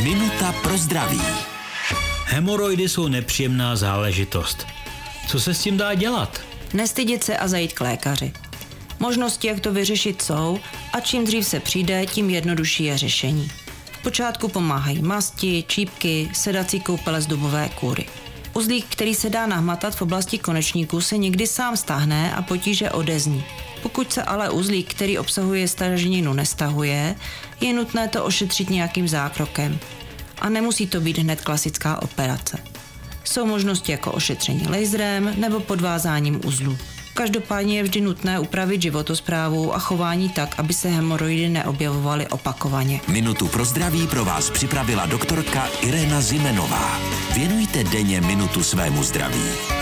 Minuta pro zdraví. Hemoroidy jsou nepříjemná záležitost. Co se s tím dá dělat? Nestydět se a zajít k lékaři. Možnosti, jak to vyřešit, jsou a čím dřív se přijde, tím jednodušší je řešení. V počátku pomáhají masti, čípky, sedací koupele z dubové kůry. Uzlík, který se dá nahmatat v oblasti konečníků, se někdy sám stáhne a potíže odezní. Pokud se ale uzlík, který obsahuje staženinu, nestahuje, je nutné to ošetřit nějakým zákrokem. A nemusí to být hned klasická operace. Jsou možnosti jako ošetření laserem nebo podvázáním uzlu. Každopádně je vždy nutné upravit životosprávu a chování tak, aby se hemoroidy neobjevovaly opakovaně. Minutu pro zdraví pro vás připravila doktorka Irena Zimenová. Věnujte denně minutu svému zdraví.